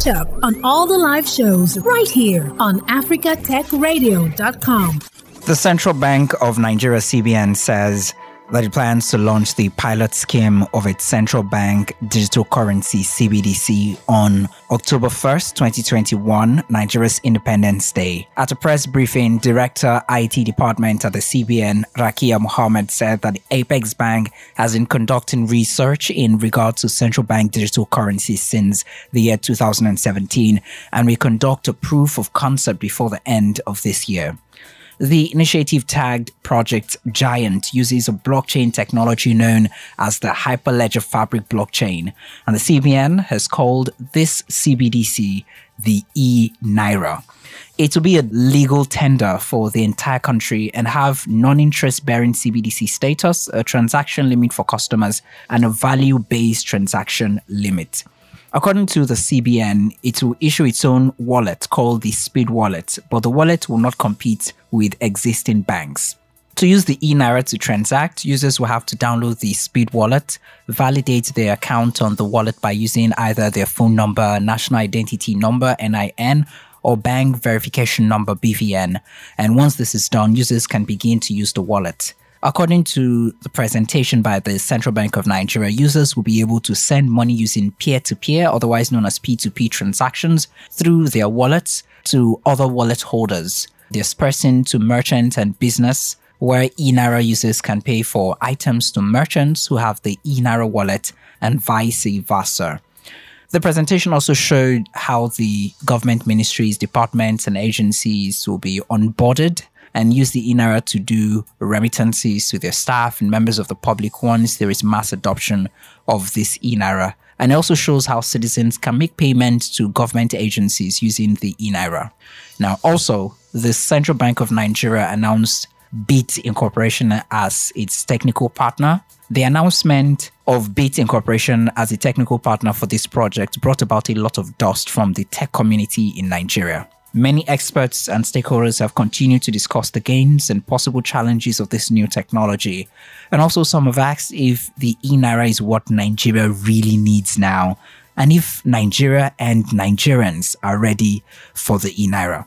Catch up on all the live shows right here on africatechradio.com. The Central Bank of Nigeria CBN says that it plans to launch the pilot scheme of its central bank digital currency CBDC on October 1st, 2021, Nigeria's Independence Day. At a press briefing, Director IT Department at the CBN, Rakia Mohammed, said that the Apex Bank has been conducting research in regard to central bank digital currency since the year 2017 and will conduct a proof of concept before the end of this year. The initiative tagged Project Giant uses a blockchain technology known as the Hyperledger Fabric blockchain, and the CBN has called this CBDC the e Naira. It will be a legal tender for the entire country and have non interest bearing CBDC status, a transaction limit for customers, and a value based transaction limit. According to the CBN, it will issue its own wallet called the Speed Wallet, but the wallet will not compete with existing banks. To use the eNaira to transact, users will have to download the Speed Wallet, validate their account on the wallet by using either their phone number, national identity number, NIN, or bank verification number, BVN. And once this is done, users can begin to use the wallet. According to the presentation by the Central Bank of Nigeria, users will be able to send money using peer to peer, otherwise known as P2P transactions, through their wallets to other wallet holders, dispersing to merchants and business, where eNaira users can pay for items to merchants who have the eNaira wallet and vice versa. The presentation also showed how the government ministries, departments, and agencies will be onboarded and use the eNaira to do remittances to their staff and members of the public once there is mass adoption of this eNaira. And it also shows how citizens can make payment to government agencies using the eNaira. Now, also, the Central Bank of Nigeria announced Bitt Incorporation as its technical partner. The announcement of Bitt Incorporation as a technical partner for this project brought about a lot of dust from the tech community in Nigeria. Many experts and stakeholders have continued to discuss the gains and possible challenges of this new technology. And also, some have asked if the e Naira is what Nigeria really needs now, and if Nigeria and Nigerians are ready for the e Naira.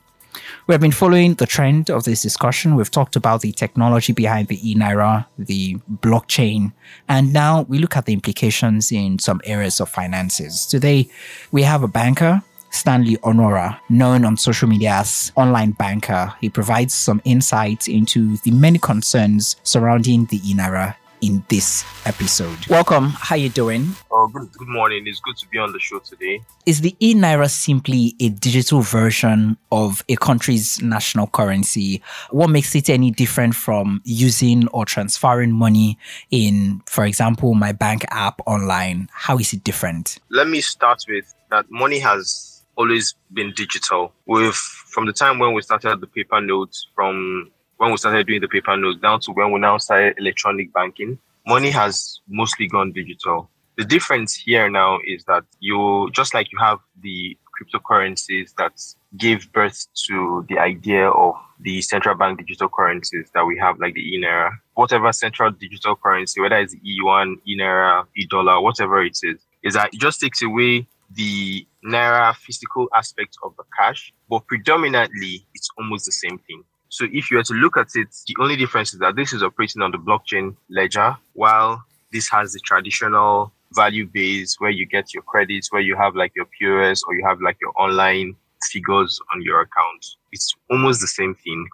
We have been following the trend of this discussion. We've talked about the technology behind the e Naira, the blockchain, and now we look at the implications in some areas of finances. Today, we have a banker Stanley Onuorah, known on social media as Online Banker. He provides some insights into the many concerns surrounding the eNaira in this episode. Welcome. How are you doing? Oh, good, good morning. It's good to be on the show today. Is the e-naira simply a digital version of a country's national currency? What makes it any different from using or transferring money in, for example, my bank app online? How is it different? Let me start with that money has always been digital. With from the time when we started the paper notes, from when we started doing the paper notes down to when we now started electronic banking, money has mostly gone digital. The difference here now is that you just like you have the cryptocurrencies that gave birth to the idea of the central bank digital currencies that we have, like the eNaira. whatever central digital currency, whether it's E1, eNaira, e-dollar, whatever it is, is that it just takes away the Naira physical aspect of the cash, but predominantly it's almost the same thing. So if you were to look at it, the only difference is that this is operating on the blockchain ledger, while this has the traditional value base where you get your credits, where you have like your POS or you have like your online figures on your account. It's almost the same thing,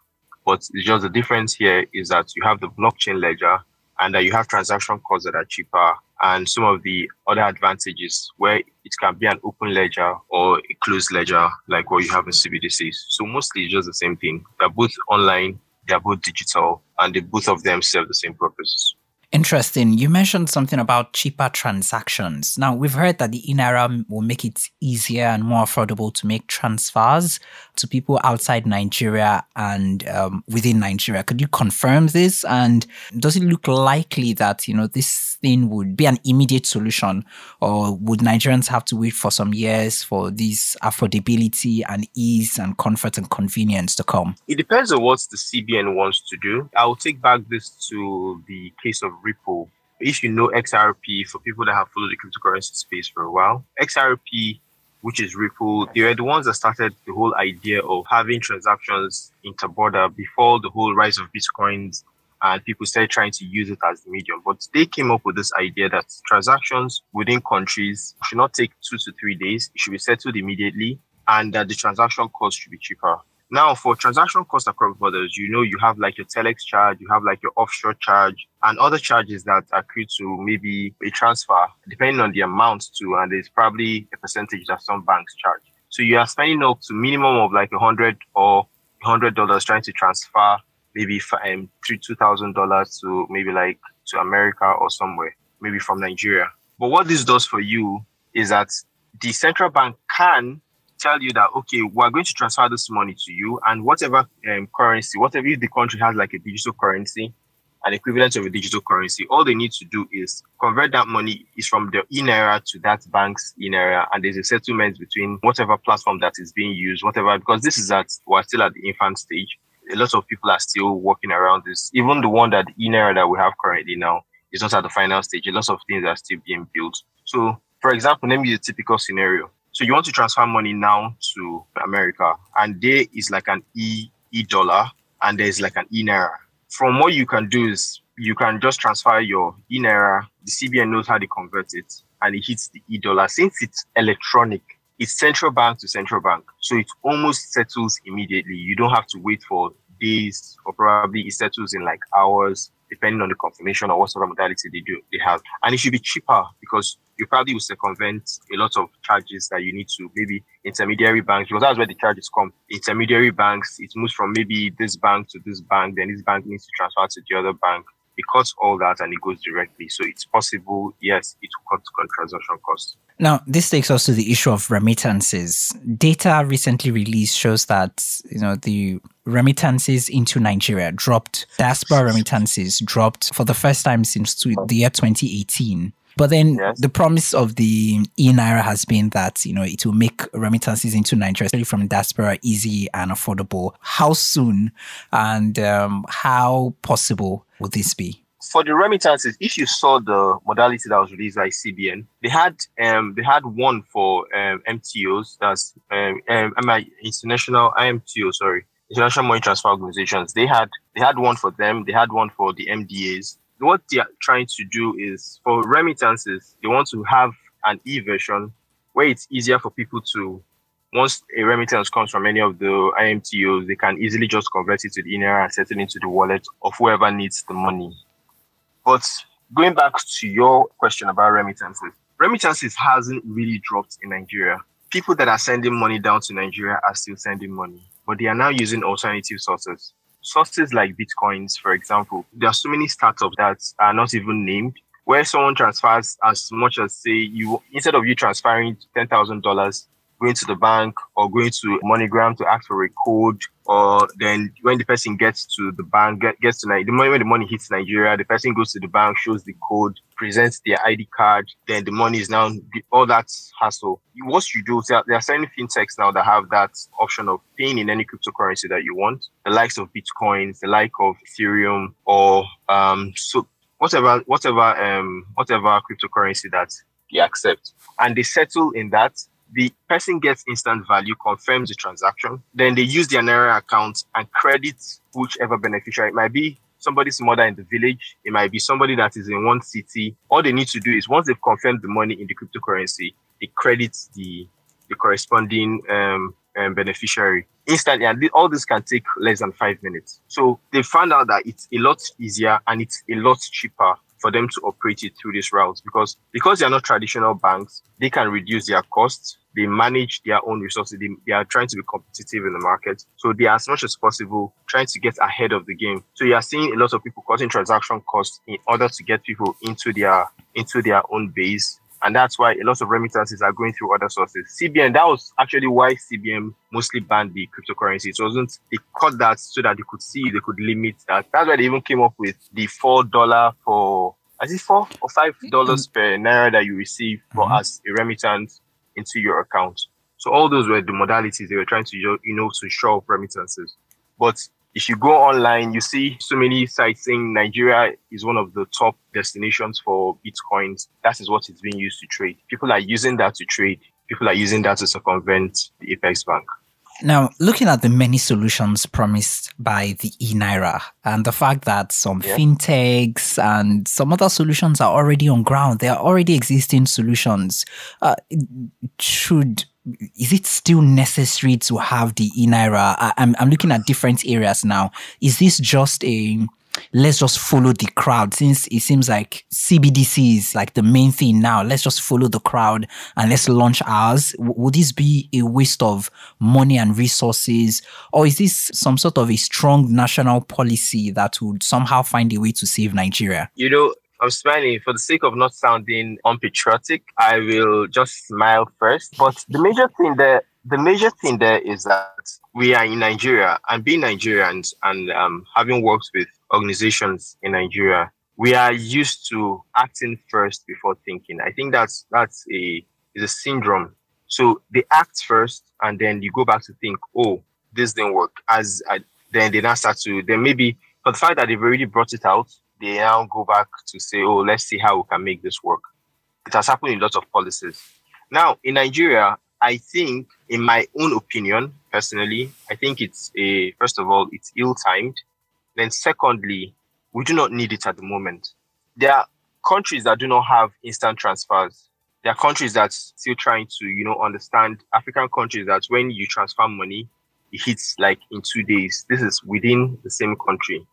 but just the difference here is that you have the blockchain ledger and that you have transaction costs that are cheaper and some of the other advantages where it can be an open ledger or a closed ledger like what you have in CBDCs. So mostly it's just the same thing. They're both online, they're both digital, and they both of them serve the same purpose. Interesting. You mentioned something about cheaper transactions. Now, we've heard that the eNaira will make it easier and more affordable to make transfers to people outside Nigeria and um, within Nigeria. Could you confirm this? And does it look likely that, you know, this thing would be an immediate solution or would Nigerians have to wait for some years for this affordability and ease and comfort and convenience to come? It depends on what the CBN wants to do. I'll take back this to the case of Ripple. If you know XRP, for people that have followed the cryptocurrency space for a while, XRP which is Ripple, they were the ones that started the whole idea of having transactions interborder before the whole rise of Bitcoins and people started trying to use it as the medium. But they came up with this idea that transactions within countries should not take two to three days. It should be settled immediately and that the transaction cost should be cheaper. Now, for transaction cost across borders, you know, you have like your telex charge, you have like your offshore charge, and other charges that accrue to maybe a transfer, depending on the amount too. And there's probably a percentage that some banks charge. So you are spending up to minimum of like a hundred or hundred dollars trying to transfer maybe um, two thousand dollars to maybe like to America or somewhere, maybe from Nigeria. But what this does for you is that the central bank can tell you that okay, we're going to transfer this money to you, and whatever um, currency, whatever if the country has like a digital currency, an equivalent of a digital currency, all they need to do is convert that money is from the e-naira to that bank's e-naira, and there's a settlement between whatever platform that is being used, whatever. Because this is at we're still at the infant stage. A lot of people are still working around this. Even the one that in e-naira that we have currently now is not at the final stage. A lot of things are still being built. So, for example, let me use a typical scenario so you want to transfer money now to America, and there is like an e e dollar, and there's like an e naira. From what you can do is you can just transfer your e naira. The CBN knows how to convert it, and it hits the e dollar. Since it's electronic, it's central bank to central bank, so it almost settles immediately. You don't have to wait for days, or probably it settles in like hours, depending on the confirmation or what sort of modality they do they have. And it should be cheaper because you probably will circumvent a lot of charges that you need to maybe intermediary banks because that's where the charges come. Intermediary banks, it moves from maybe this bank to this bank, then this bank needs to transfer to the other bank. It cuts all that and it goes directly. So it's possible, yes, it will cut transaction costs. Now, this takes us to the issue of remittances. Data recently released shows that, you know, the remittances into Nigeria dropped, diaspora remittances dropped for the first time since the year 2018. But then yes. the promise of the e naira has been that you know it will make remittances into Nigeria, especially from diaspora, easy and affordable. How soon and um, how possible would this be? For the remittances, if you saw the modality that was released by CBN, they had um, they had one for um, MTOs, that's um, um, international IMTO, sorry, international money transfer organizations. They had they had one for them. They had one for the MDAs what they are trying to do is for remittances, they want to have an e version where it's easier for people to once a remittance comes from any of the IMTOs, they can easily just convert it to the inner and set it into the wallet of whoever needs the money. But going back to your question about remittances, remittances hasn't really dropped in Nigeria. People that are sending money down to Nigeria are still sending money, but they are now using alternative sources sources like bitcoins, for example, there are so many startups that are not even named where someone transfers as much as say you instead of you transferring ten thousand dollars going to the bank or going to MoneyGram to ask for a code, or then when the person gets to the bank, get, gets to Nigeria, the money when the money hits Nigeria, the person goes to the bank, shows the code, presents their ID card, then the money is now all that hassle. What you do, there are certain fintechs now that have that option of paying in any cryptocurrency that you want, the likes of Bitcoins, the like of Ethereum, or um, so whatever, whatever, um, whatever cryptocurrency that you accept, and they settle in that the person gets instant value, confirms the transaction. Then they use their Naira account and credit whichever beneficiary. It might be somebody's mother in the village. It might be somebody that is in one city. All they need to do is once they've confirmed the money in the cryptocurrency, they credit the the corresponding um, um, beneficiary instantly. And all this can take less than five minutes. So they found out that it's a lot easier and it's a lot cheaper for them to operate it through these routes because because they're not traditional banks, they can reduce their costs. They manage their own resources. They, they are trying to be competitive in the market. So they are as much as possible trying to get ahead of the game. So you are seeing a lot of people cutting transaction costs in order to get people into their into their own base and that's why a lot of remittances are going through other sources. CBN, that was actually why CBN mostly banned the cryptocurrency. It wasn't, they cut that so that they could see, they could limit that. That's why they even came up with the $4 for, is it four or five dollars mm-hmm. per naira that you receive for mm-hmm. as a remittance into your account. So all those were the modalities they were trying to, you know, to show up remittances. But if you go online, you see so many sites saying Nigeria is one of the top destinations for Bitcoins. That is what it's being used to trade. People are using that to trade. people are using that to circumvent the Apex Bank. Now, looking at the many solutions promised by the e-Naira and the fact that some yeah. fintechs and some other solutions are already on ground, there are already existing solutions. Uh, should is it still necessary to have the e-Naira? I, I'm I'm looking at different areas now. Is this just a let's just follow the crowd since it seems like CBDC is like the main thing now. Let's just follow the crowd and let's launch ours. W- would this be a waste of money and resources? Or is this some sort of a strong national policy that would somehow find a way to save Nigeria? You know, I'm smiling for the sake of not sounding unpatriotic. I will just smile first. But the major thing there, the major thing there is that we are in Nigeria and being Nigerians and um, having worked with organizations in Nigeria, we are used to acting first before thinking. I think that's that's a is a syndrome. So they act first, and then you go back to think, oh, this didn't work. As I, then they now start to then maybe for the fact that they've already brought it out, they now go back to say, oh, let's see how we can make this work. It has happened in lots of policies. Now in Nigeria, I think, in my own opinion, personally, I think it's a first of all, it's ill-timed then, secondly, we do not need it at the moment. There are countries that do not have instant transfers. There are countries that still trying to, you know, understand African countries that when you transfer money, it hits like in two days. This is within the same country.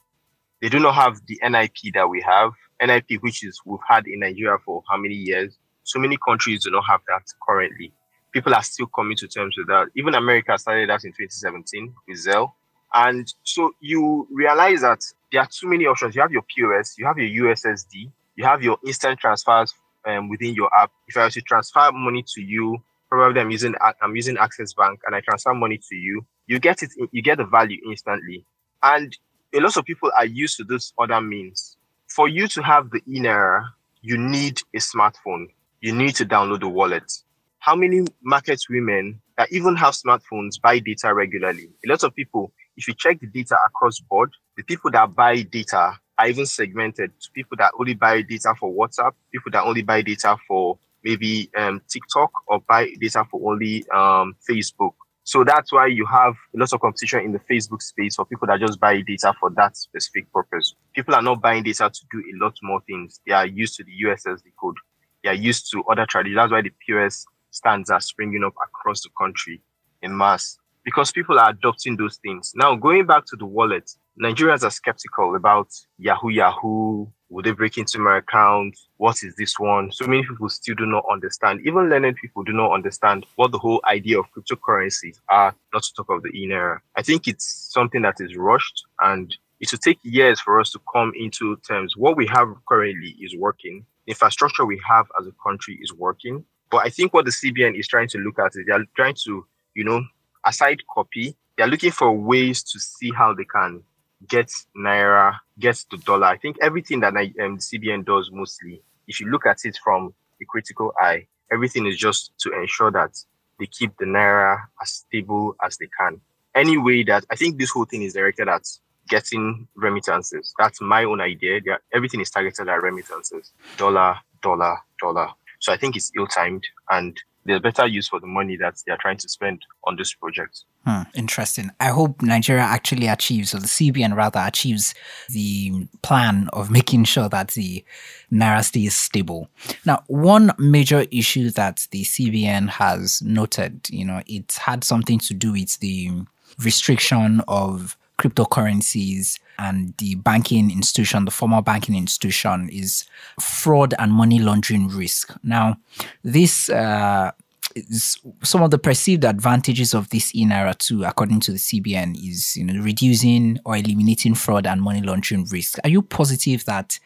They do not have the NIP that we have. NIP, which is we've had in Nigeria for how many years? So many countries do not have that currently. People are still coming to terms with that. Even America started that in 2017 with Zelle. And so you realize that there are too many options. You have your POS, you have your USSD, you have your instant transfers um, within your app. If I was to transfer money to you, probably I'm using I'm using Access Bank, and I transfer money to you, you get it. You get the value instantly. And a lot of people are used to those other means. For you to have the e-Naira, you need a smartphone. You need to download the wallet. How many market women that even have smartphones buy data regularly? A lot of people if you check the data across board, the people that buy data are even segmented to people that only buy data for WhatsApp, people that only buy data for maybe um, TikTok or buy data for only um, Facebook. So that's why you have a lot of competition in the Facebook space for people that just buy data for that specific purpose. People are not buying data to do a lot more things. They are used to the USSD code. They are used to other traditions. That's why the POS stands are springing up across the country in mass because people are adopting those things. Now, going back to the wallet, Nigerians are skeptical about Yahoo Yahoo. Will they break into my account? What is this one? So many people still do not understand. Even learned people do not understand what the whole idea of cryptocurrencies are, not to talk of the e-Naira. I think it's something that is rushed and it will take years for us to come into terms. What we have currently is working. The infrastructure we have as a country is working. But I think what the CBN is trying to look at is they're trying to, you know, aside copy, they're looking for ways to see how they can get naira, get the dollar. I think everything that um, CBN does mostly, if you look at it from a critical eye, everything is just to ensure that they keep the naira as stable as they can. Any way that I think this whole thing is directed at getting remittances. That's my own idea. everything is targeted at remittances. Dollar, dollar, dollar. So I think it's ill timed and there's better use for the money that they are trying to spend on this project. Hmm, interesting. I hope Nigeria actually achieves, or the CBN rather achieves, the plan of making sure that the naira stays stable. Now, one major issue that the CBN has noted, you know, it had something to do with the restriction of cryptocurrencies and the banking institution, the formal banking institution, is fraud and money laundering risk. Now, this uh, is some of the perceived advantages of this e-Naira too, according to the CBN, is you know reducing or eliminating fraud and money laundering risk. Are you positive that?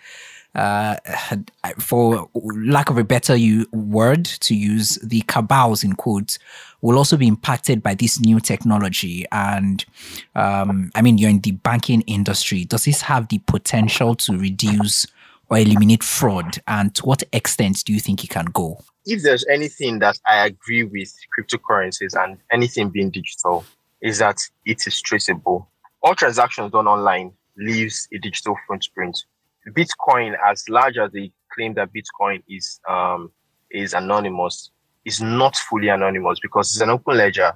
Uh, for lack of a better word to use, the cabals in quotes will also be impacted by this new technology. And um, I mean, you're in the banking industry. Does this have the potential to reduce or eliminate fraud? And to what extent do you think it can go? If there's anything that I agree with cryptocurrencies and anything being digital, is that it is traceable. All transactions done online leaves a digital footprint. Bitcoin, as large as they claim that Bitcoin is um, is anonymous, is not fully anonymous because it's an open ledger.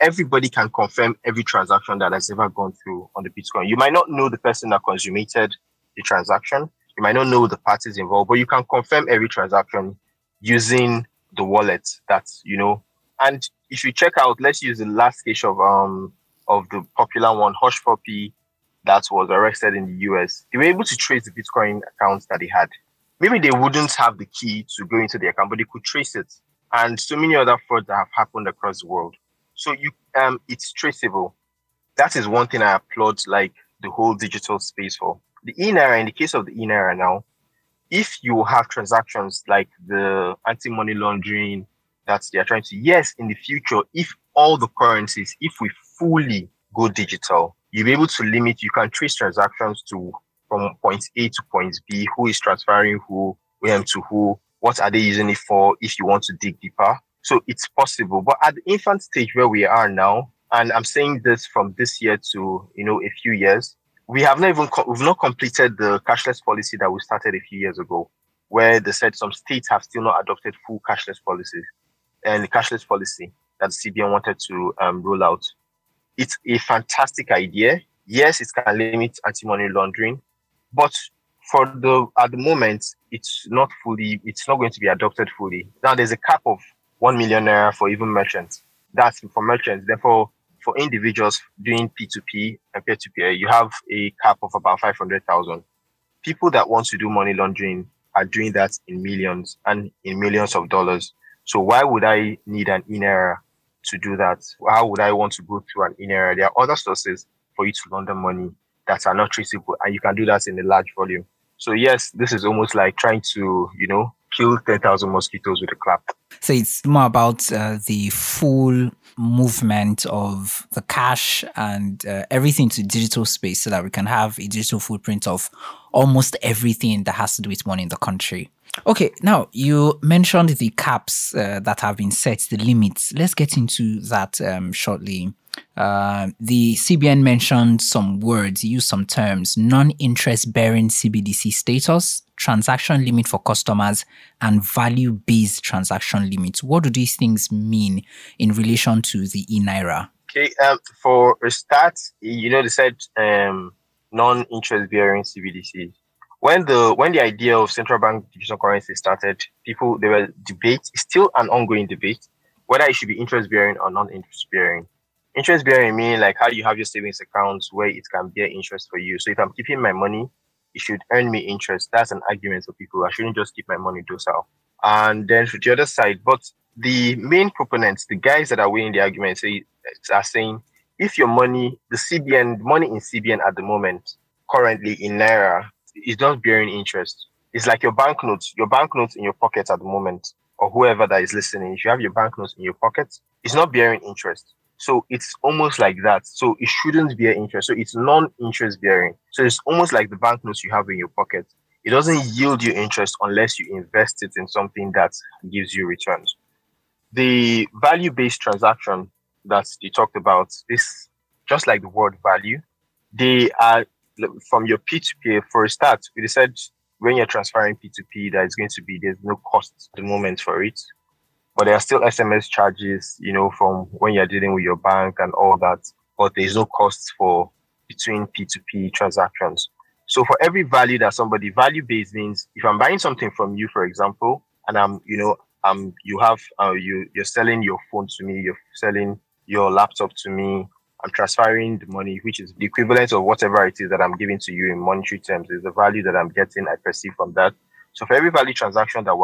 Everybody can confirm every transaction that has ever gone through on the Bitcoin. You might not know the person that consummated the transaction. You might not know the parties involved, but you can confirm every transaction using the wallet that you know. And if you check out, let's use the last case of um of the popular one, Hushpuppi, that was arrested in the US. They were able to trace the Bitcoin accounts that they had. Maybe they wouldn't have the key to go into the account, but they could trace it. And so many other frauds that have happened across the world. So you um it's traceable. That is one thing I applaud like the whole digital space for. The e-naira, in the case of the e-naira now, if you have transactions like the anti-money laundering that they are trying to, yes, in the future, if all the currencies, if we fully go digital, you'll be able to limit, you can trace transactions to from point A to point B, who is transferring who, when to who, what are they using it for if you want to dig deeper. So it's possible. But at the infant stage where we are now, and I'm saying this from this year to, you know, a few years, we have not even co- we've not completed the cashless policy that we started a few years ago, where they said some states have still not adopted full cashless policies and the cashless policy that the CBN wanted to um, roll out. It's a fantastic idea. Yes, it can limit anti-money laundering, but for the at the moment, it's not fully. It's not going to be adopted fully. Now, there's a cap of one million naira for even merchants. That's for merchants. Therefore, for individuals doing P2P and peer-to-peer, you have a cap of about 500,000. People that want to do money laundering are doing that in millions and in millions of dollars. So why would I need an e-naira to do that? How would I want to go through an e-naira? There are other sources for you to launder money that are not traceable, and you can do that in a large volume. So yes, this is almost like trying to, you know, kill 10,000 mosquitoes with a clap. So it's more about uh, the full movement of the cash and uh, everything to digital space so that we can have a digital footprint of almost everything that has to do with money in the country. Okay, now you mentioned the caps uh, that have been set, the limits. Let's get into that um, shortly. Uh, the CBN mentioned some words, used some terms non interest bearing CBDC status, transaction limit for customers, and value based transaction limits. What do these things mean in relation to the e Naira? Okay, um, for a start, you know, they said um, non interest bearing CBDCs when the when the idea of central bank digital currency started, people there were debate, still an ongoing debate, whether it should be interest bearing or non-interest bearing. Interest bearing meaning like how you have your savings accounts where it can bear interest for you. So if I'm keeping my money, it should earn me interest. That's an argument for people. I shouldn't just keep my money docile. And then for the other side, but the main proponents, the guys that are winning the argument, say are saying if your money, the CBN money in CBN at the moment, currently in Naira, is not bearing interest. It's like your banknotes, your banknotes in your pocket at the moment, or whoever that is listening. If you have your banknotes in your pocket, it's not bearing interest. So it's almost like that. So it shouldn't be bear interest. So it's non-interest bearing. So it's almost like the banknotes you have in your pocket. It doesn't yield you interest unless you invest it in something that gives you returns. The value-based transaction that you talked about, this just like the word value, they are from your P2P for a start, we said when you're transferring P2P, that is going to be there's no cost at the moment for it, but there are still SMS charges, you know, from when you're dealing with your bank and all that. But there's no costs for between P2P transactions. So for every value that somebody value based means if I'm buying something from you, for example, and I'm, you know, um, you have, uh, you you're selling your phone to me, you're selling your laptop to me, I'm transferring the money, which is the equivalent of whatever it is that I'm giving to you in monetary terms, is the value that I'm getting, I perceive from that. So for every value transaction that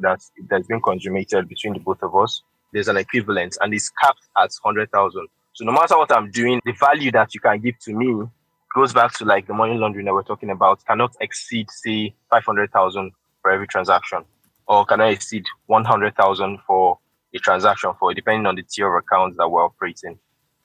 that that's been consummated between the both of us, there's an equivalent, and it's capped at hundred thousand. So no matter what I'm doing, the value that you can give to me goes back to like the money laundering that we're talking about cannot exceed say five hundred thousand for every transaction, or cannot exceed one hundred thousand for a transaction for depending on the tier of accounts that we're operating.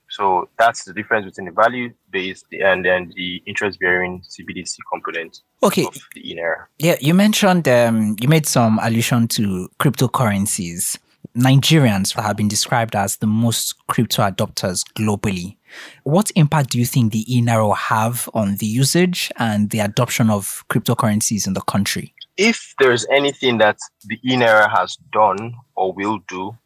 So that's the difference between the value based and then the interest bearing CBDC component okay. of the e-naira. Yeah, you mentioned um, you made some allusion to cryptocurrencies. Nigerians have been described as the most crypto adopters globally. What impact do you think the e-naira will have on the usage and the adoption of cryptocurrencies in the country? If there's anything that the e-naira has done or will do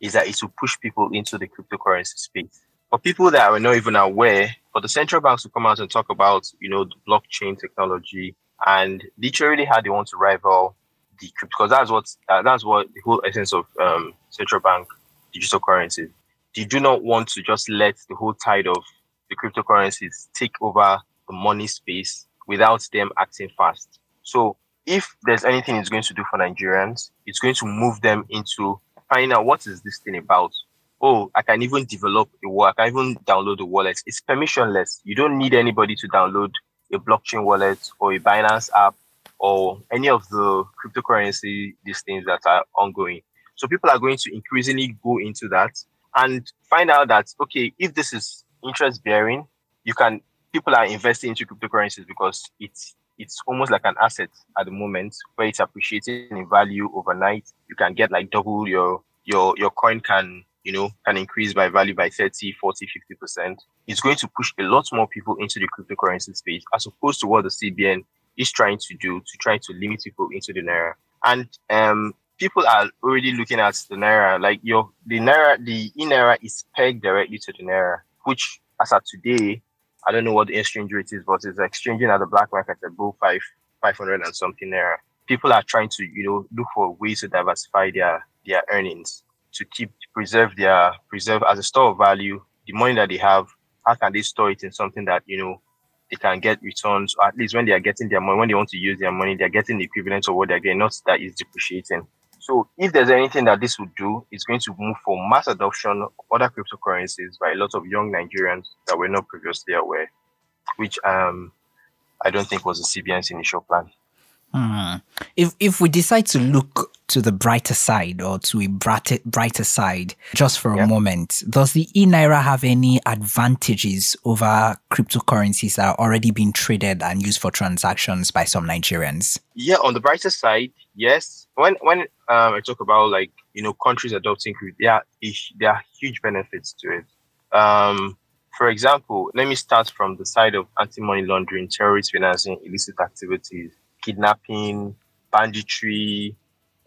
is that it will push people into the cryptocurrency space. For people that are not even aware, for the central banks to come out and talk about, you know, the blockchain technology and literally how they want to rival the crypto, because that's what uh, that's what the whole essence of um, central bank digital currencies. They do not want to just let the whole tide of the cryptocurrencies take over the money space without them acting fast. So if there's anything it's going to do for Nigerians, it's going to move them into finding out what is this thing about. Oh, I can even develop a wallet. I can even download a wallet. It's permissionless. You don't need anybody to download a blockchain wallet or a Binance app or any of the cryptocurrency these things that are ongoing. So people are going to increasingly go into that and find out that okay, if this is interest bearing, you can people are investing into cryptocurrencies because it's it's almost like an asset at the moment where it's appreciating in value overnight. You can get like double your your your coin can you know can increase by value by 30 40 50 percent it's going to push a lot more people into the cryptocurrency space as opposed to what the cbn is trying to do to try to limit people into the naira and um people are already looking at the naira like your the naira the e-Naira is pegged directly to the naira which as of today I don't know what the exchange rate is, but it's exchanging at the black market at above five five hundred and something Naira. People are trying to, you know, look for ways to diversify their their earnings to keep preserve their preserve as a store of value the money that they have. How can they store it in something that you know they can get returns, or at least when they are getting their money, when they want to use their money, they're getting the equivalent of what they're getting, not that is depreciating. So if there's anything that this would do, it's going to move for mass adoption of other cryptocurrencies by a lot of young Nigerians that were not previously aware, which um, I don't think was the CBN's initial plan. Hmm. If if we decide to look to the brighter side or to a brighter, side just for yeah. a moment, does the e naira have any advantages over cryptocurrencies that are already being traded and used for transactions by some Nigerians? Yeah, on the brighter side, yes. When when um, I talk about like you know countries adopting crypto, there there are huge benefits to it. Um, for example, let me start from the side of anti-money laundering, terrorist financing, illicit activities kidnapping, banditry,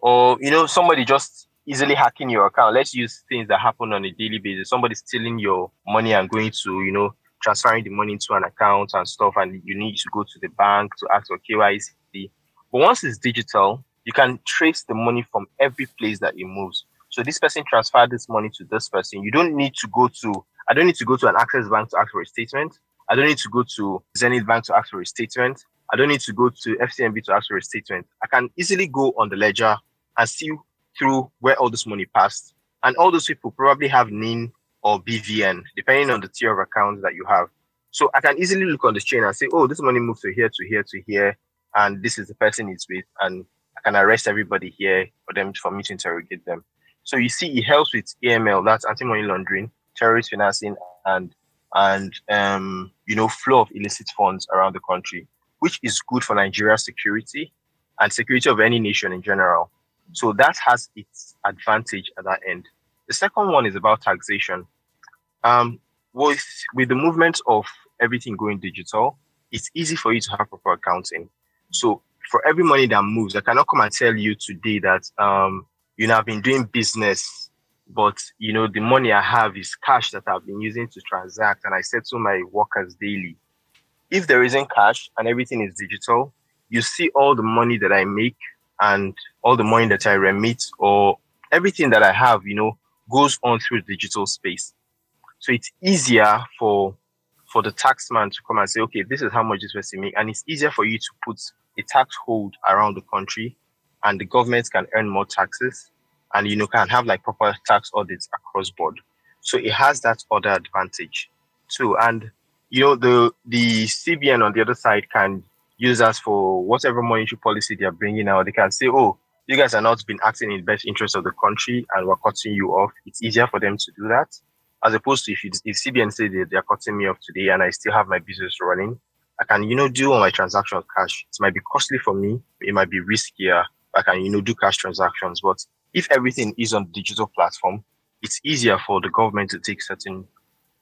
or you know somebody just easily hacking your account. Let's use things that happen on a daily basis. Somebody stealing your money and going to you know transferring the money into an account and stuff, and you need to go to the bank to ask for KYC. But once it's digital, you can trace the money from every place that it moves. So this person transferred this money to this person. You don't need to go to. I don't need to go to an Access Bank to ask for a statement. I don't need to go to Zenith Bank to ask for a statement. I don't need to go to FCMB to ask for a statement. I can easily go on the ledger and see through where all this money passed. And all those people probably have NIN or BVN, depending on the tier of accounts that you have. So I can easily look on the chain and say, oh, this money moved to here, to here, to here, and this is the person it's with, and I can arrest everybody here for them for me to interrogate them. So you see, it helps with AML, that's anti-money laundering, terrorist financing, and and um, you know, flow of illicit funds around the country which is good for Nigeria's security and security of any nation in general. So that has its advantage at that end. The second one is about taxation. Um, with with the movement of everything going digital, it's easy for you to have proper accounting. So for every money that moves, I cannot come and tell you today that um, you know I've been doing business, but you know the money I have is cash that I've been using to transact, and I settle my workers daily if there isn't cash and everything is digital, you see all the money that I make and all the money that I remit or everything that I have, you know, goes on through digital space. So it's easier for for the taxman to come and say, okay, this is how much this person make, and it's easier for you to put a tax hold around the country, and the government can earn more taxes, and you know can have like proper tax audits across board. So it has that other advantage too, and you know, the the CBN on the other side can use us for whatever monetary policy they are bringing out. They can say, oh, you guys are not been acting in the best interest of the country and we're cutting you off. It's easier for them to do that. As opposed to if, you, if CBN say they, they're cutting me off today and I still have my business running, I can, you know, do all my transactions cash. It might be costly for me. It might be riskier. I can, you know, do cash transactions. But if everything is on digital platform, it's easier for the government to take certain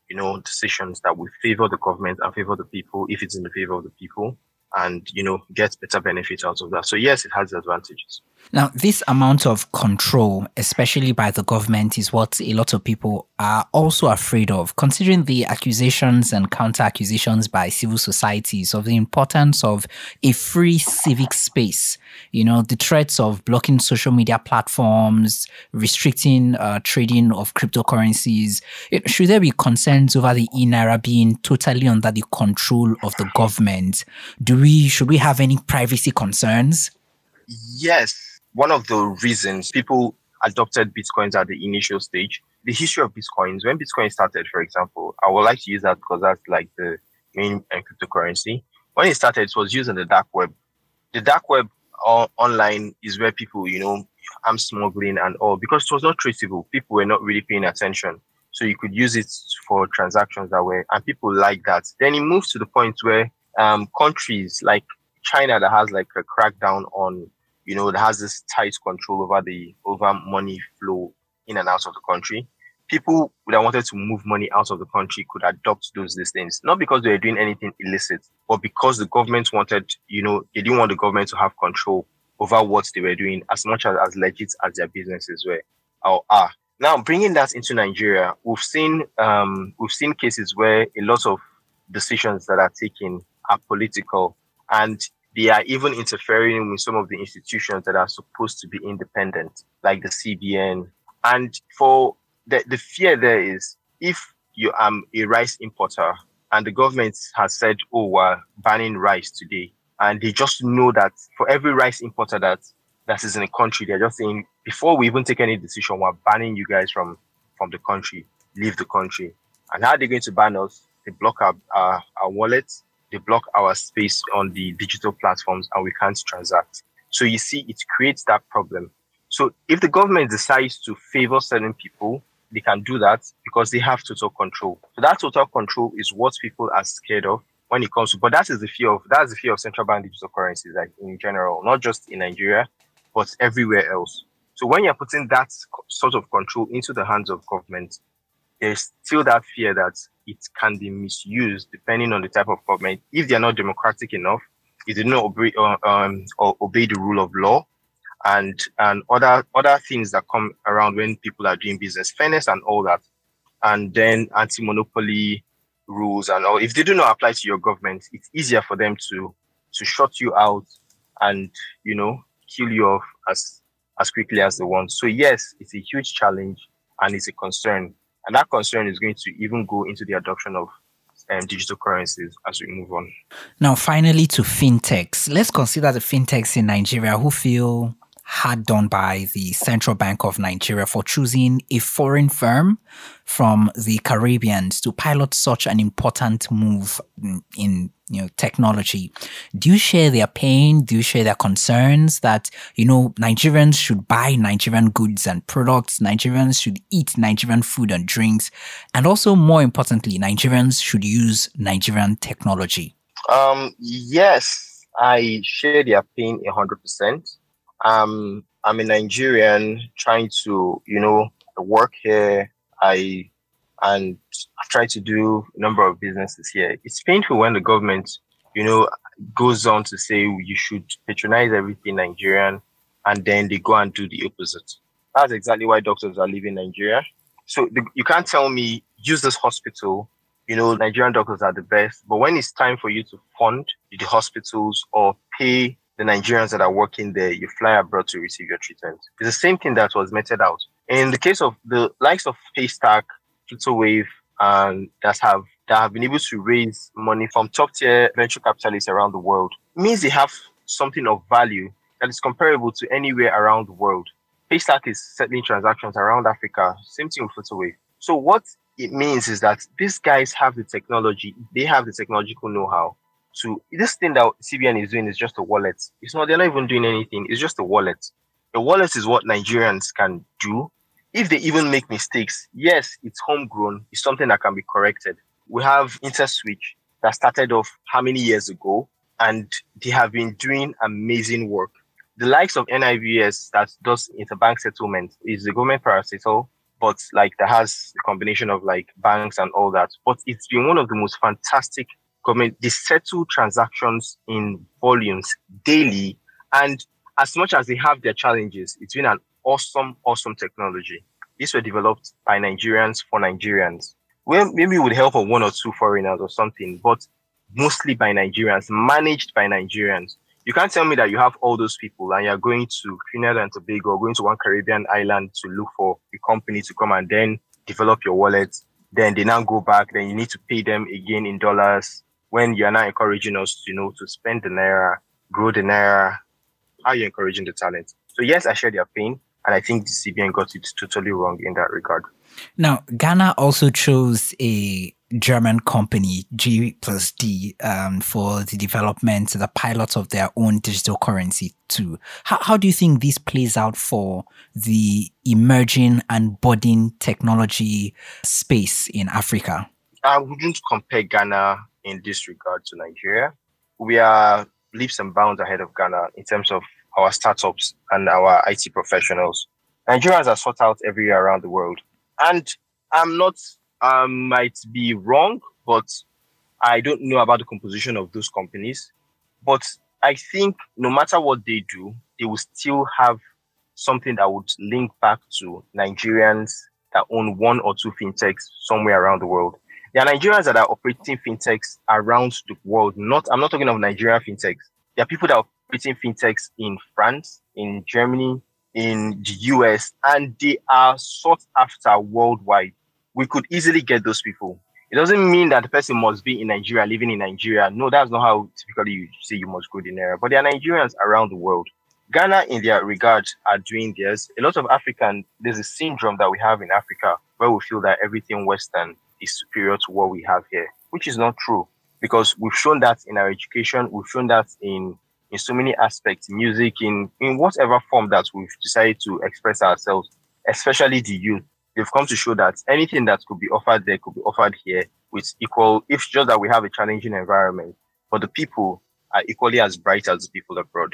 you know, decisions that will favor the government and favor the people if it's in the favor of the people and, you know, get better benefits out of that. So yes, it has advantages. Now, this amount of control, especially by the government, is what a lot of people are also afraid of, considering the accusations and counter accusations by civil societies of the importance of a free civic space. You know, the threats of blocking social media platforms, restricting uh, trading of cryptocurrencies. Should there be concerns over the e-naira being totally under the control of the government? Do we should we have any privacy concerns? Yes, one of the reasons people adopted bitcoins at the initial stage, the history of bitcoins, when Bitcoin started, for example, I would like to use that because that's like the main uh, cryptocurrency. When it started, it was used in the dark web. The dark web uh, online is where people, you know, I'm smuggling and all because it was not traceable. People were not really paying attention. So you could use it for transactions that way, and people like that. Then it moves to the point where um, countries like China that has like a crackdown on you know, that has this tight control over the over money flow in and out of the country. People that wanted to move money out of the country could adopt those listings, not because they were doing anything illicit, but because the government wanted, you know, they didn't want the government to have control over what they were doing as much as, as legit as their businesses were or are. Now, bringing that into Nigeria, we've seen um, we've seen cases where a lot of decisions that are taken are political, and they are even interfering with some of the institutions that are supposed to be independent, like the CBN. And for the, the fear there is if you are a rice importer and the government has said, oh, we're banning rice today, and they just know that for every rice importer that that is in a country, they're just saying, before we even take any decision, we're banning you guys from from the country, leave the country. And how are they going to ban us? They block our, our, our wallets, they block our space on the digital platforms and we can't transact. So you see, it creates that problem. So if the government decides to favor certain people, they can do that because they have total control. So that total control is what people are scared of when it comes to, but that is the fear of, that's the fear of central bank digital currencies, like in general, not just in Nigeria, but everywhere else. So when you're putting that sort of control into the hands of government, there's still that fear that it can be misused depending on the type of government. If they are not democratic enough, if they do not obey, uh, um, or obey the rule of law, and and other other things that come around when people are doing business, fairness and all that, and then anti-monopoly rules and all. If they do not apply to your government, it's easier for them to to shut you out and you know kill you off as as quickly as they want. So yes, it's a huge challenge and it's a concern and that concern is going to even go into the adoption of um, digital currencies as we move on. Now, finally, to fintechs. Let's consider the fintechs in Nigeria who feel hard done by the Central Bank of Nigeria for choosing a foreign firm from the Caribbean to pilot such an important move in you know technology. Do you share their pain? Do you share their concerns that you know Nigerians should buy Nigerian goods and products? Nigerians should eat Nigerian food and drinks, and also more importantly, Nigerians should use Nigerian technology. Um, yes, I share their pain hundred percent um, I'm a Nigerian trying to, you know, work here. I and I've tried to do a number of businesses here. It's painful when the government, you know, goes on to say you should patronize everything Nigerian, and then they go and do the opposite. That's exactly why doctors are leaving Nigeria. So the, you can't tell me use this hospital. You know, Nigerian doctors are the best, but when it's time for you to fund the hospitals or pay the Nigerians that are working there, you fly abroad to receive your treatment. It's the same thing that was meted out. In the case of the likes of Paystack, Wave, and that have that have been able to raise money from top tier venture capitalists around the world, means they have something of value that is comparable to anywhere around the world. Paystack is settling transactions around Africa. Same thing with Wave. So what it means is that these guys have the technology, they have the technological know-how to this thing that CBN is doing is just a wallet. It's not, they're not even doing anything. It's just a wallet. A wallet is what Nigerians can do. If they even make mistakes, yes, it's homegrown. It's something that can be corrected. We have InterSwitch that started off how many years ago, and they have been doing amazing work. The likes of NIBSS that does interbank settlement is the government parastatal, but like that has a combination of like banks and all that. But it's been one of the most fantastic government, they settle transactions in volumes daily. And as much as they have their challenges, it's been an awesome, awesome technology. These were developed by Nigerians for Nigerians. Well, maybe with help of one or two foreigners or something, but mostly by Nigerians, managed by Nigerians. You can't tell me that you have all those people and you're going to Trinidad and Tobago, going to one Caribbean island to look for a company to come and then develop your wallet. Then they now go back. Then you need to pay them again in dollars when you're now encouraging us, you know, to spend the naira, grow the naira. How are you encouraging the talent? So yes, I share their pain, and I think the CBN got it totally wrong in that regard. Now, Ghana also chose a German company, G plus D, um, for the development, the pilot of their own digital currency too. How, how do you think this plays out for the emerging and budding technology space in Africa? I wouldn't compare Ghana in this regard to Nigeria. We are leaps and bounds ahead of Ghana in terms of our startups and our IT professionals. Nigerians are sought out everywhere around the world. And I'm not, um, might be wrong, but I don't know about the composition of those companies. But I think no matter what they do, they will still have something that would link back to Nigerians that own one or two fintechs somewhere around the world. There are Nigerians that are operating fintechs around the world. Not, I'm not talking of Nigerian fintechs. There are people that are operating fintechs in France, in Germany, in the US, and they are sought after worldwide. We could easily get those people. It doesn't mean that the person must be in Nigeria, living in Nigeria. No, that's not how typically you say you must go the area. But there are Nigerians around the world. Ghana, in their regard, are doing theirs. A lot of African, there's a syndrome that we have in Africa where we feel that everything Western is superior to what we have here, which is not true because we've shown that in our education, we've shown that in in so many aspects, music, in in whatever form that we've decided to express ourselves, especially the youth. They've come to show that anything that could be offered there could be offered here with equal, if just that we have a challenging environment, but the people are equally as bright as the people abroad.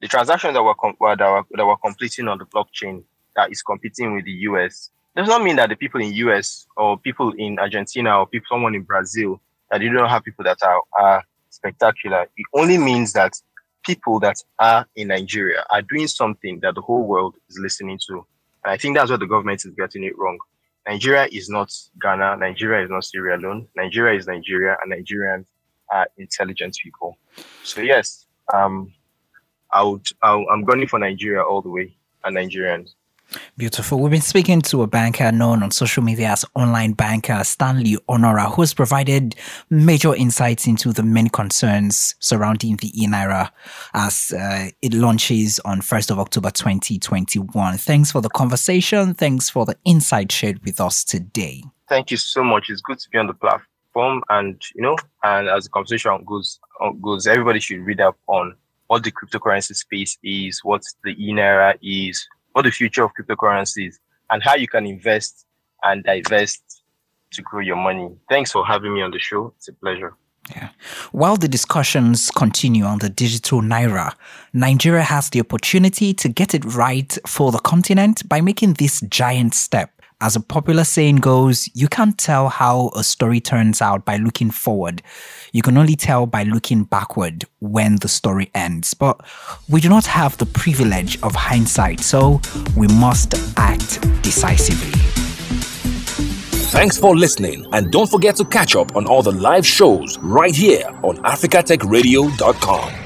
The transactions that we're, com- that, we're, that we're completing on the blockchain that is competing with the US does not mean that the people in US or people in Argentina or people someone in Brazil that you don't have people that are, are spectacular. It only means that people that are in Nigeria are doing something that the whole world is listening to. And I think that's what the government is getting it wrong. Nigeria is not Ghana. Nigeria is not Sierra Leone. Nigeria is Nigeria, and Nigerians are intelligent people. So yes, um, I would. I, I'm going for Nigeria all the way, and Nigerians. Beautiful. We've been speaking to a banker known on social media as online banker Stanley Onuorah, who has provided major insights into the main concerns surrounding the eNaira as uh, it launches on 1st of October 2021. Thanks for the conversation. Thanks for the insight shared with us today. Thank you so much. It's good to be on the platform, and you know, and as the conversation goes goes, everybody should read up on what the cryptocurrency space is, what the eNaira is, what the future of cryptocurrencies and how you can invest and divest to grow your money. Thanks for having me on the show. It's a pleasure. Yeah. While the discussions continue on the digital naira, Nigeria has the opportunity to get it right for the continent by making this giant step as a popular saying goes, you can't tell how a story turns out by looking forward. You can only tell by looking backward when the story ends. But we do not have the privilege of hindsight, so we must act decisively. Thanks for listening, and don't forget to catch up on all the live shows right here on africatechradio.com.